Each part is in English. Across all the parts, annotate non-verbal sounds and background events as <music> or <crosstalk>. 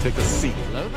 Take a seat. Hello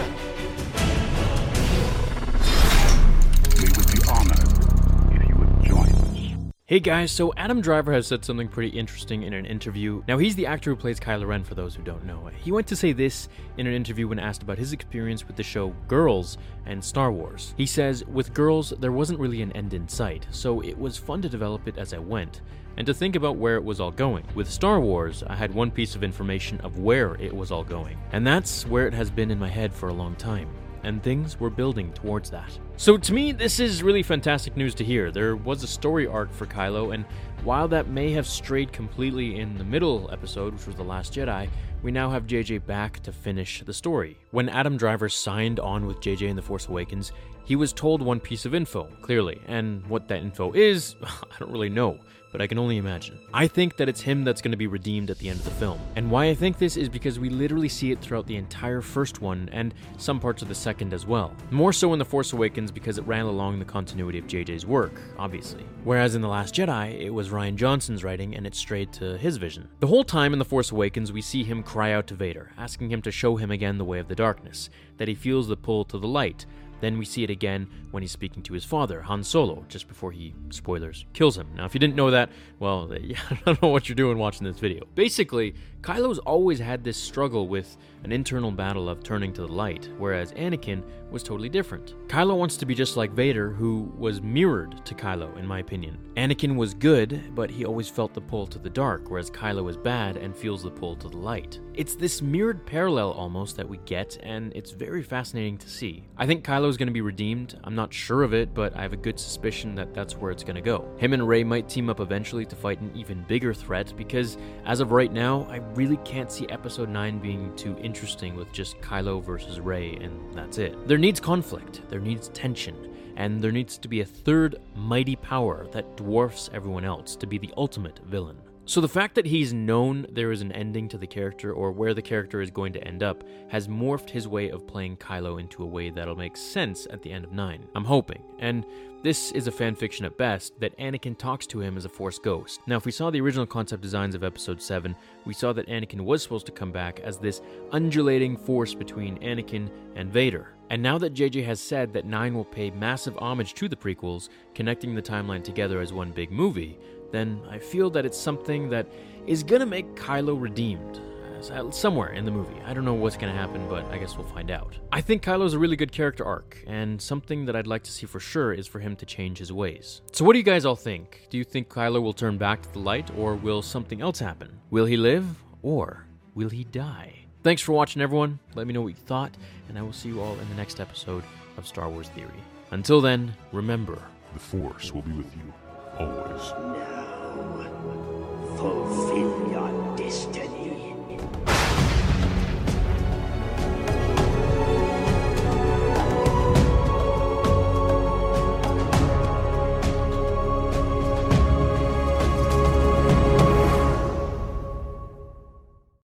Hey guys, so Adam Driver has said something pretty interesting in an interview. Now, he's the actor who plays Kylo Ren, for those who don't know. He went to say this in an interview when asked about his experience with the show Girls and Star Wars. He says, With Girls, there wasn't really an end in sight, so it was fun to develop it as I went, and to think about where it was all going. With Star Wars, I had one piece of information of where it was all going, and that's where it has been in my head for a long time and things were building towards that. So to me, this is really fantastic news to hear. There was a story arc for Kylo, and while that may have strayed completely in the middle episode, which was The Last Jedi, we now have JJ back to finish the story. When Adam Driver signed on with JJ in The Force Awakens, he was told one piece of info, clearly, and what that info is, <laughs> I don't really know but I can only imagine. I think that it's him that's going to be redeemed at the end of the film. And why I think this is because we literally see it throughout the entire first one and some parts of the second as well. More so in The Force Awakens because it ran along the continuity of JJ's work, obviously. Whereas in The Last Jedi, it was Rian Johnson's writing and it strayed to his vision. The whole time in The Force Awakens, we see him cry out to Vader, asking him to show him again the way of the darkness, that he feels the pull to the light, then we see it again when he's speaking to his father, Han Solo, just before he, spoilers, kills him. Now, if you didn't know that, well, <laughs> I don't know what you're doing watching this video. Basically, Kylo's always had this struggle with an internal battle of turning to the light, whereas Anakin was totally different. Kylo wants to be just like Vader, who was mirrored to Kylo, in my opinion. Anakin was good, but he always felt the pull to the dark, whereas Kylo is bad and feels the pull to the light. It's this mirrored parallel almost that we get, and it's very fascinating to see. I think Kylo is going to be redeemed. I'm not sure of it, but I have a good suspicion that that's where it's going to go. Him and Rey might team up eventually to fight an even bigger threat, because as of right now, I really can't see Episode 9 being too interesting with just Kylo versus Rey, and that's it. There needs conflict, there needs tension, and there needs to be a third mighty power that dwarfs everyone else to be the ultimate villain. So the fact that he's known there is an ending to the character or where the character is going to end up has morphed his way of playing Kylo into a way that'll make sense at the end of 9. I'm hoping. And this is a fanfiction at best that Anakin talks to him as a Force ghost. Now, if we saw the original concept designs of Episode 7, we saw that Anakin was supposed to come back as this undulating force between Anakin and Vader. And now that JJ has said that 9 will pay massive homage to the prequels, connecting the timeline together as one big movie, then I feel that it's something that is gonna make Kylo redeemed. uh, Somewhere in the movie. I don't know what's gonna happen, but I guess we'll find out. I think Kylo's a really good character arc, and something that I'd like to see for sure is for him to change his ways. So, what do you guys all think? Do you think Kylo will turn back to the light, or will something else happen? Will he live, or will he die? Thanks for watching, everyone. Let me know what you thought, and I will see you all in the next episode of Star Wars Theory. Until then, remember The Force will be with you always. Now, fulfill your destiny.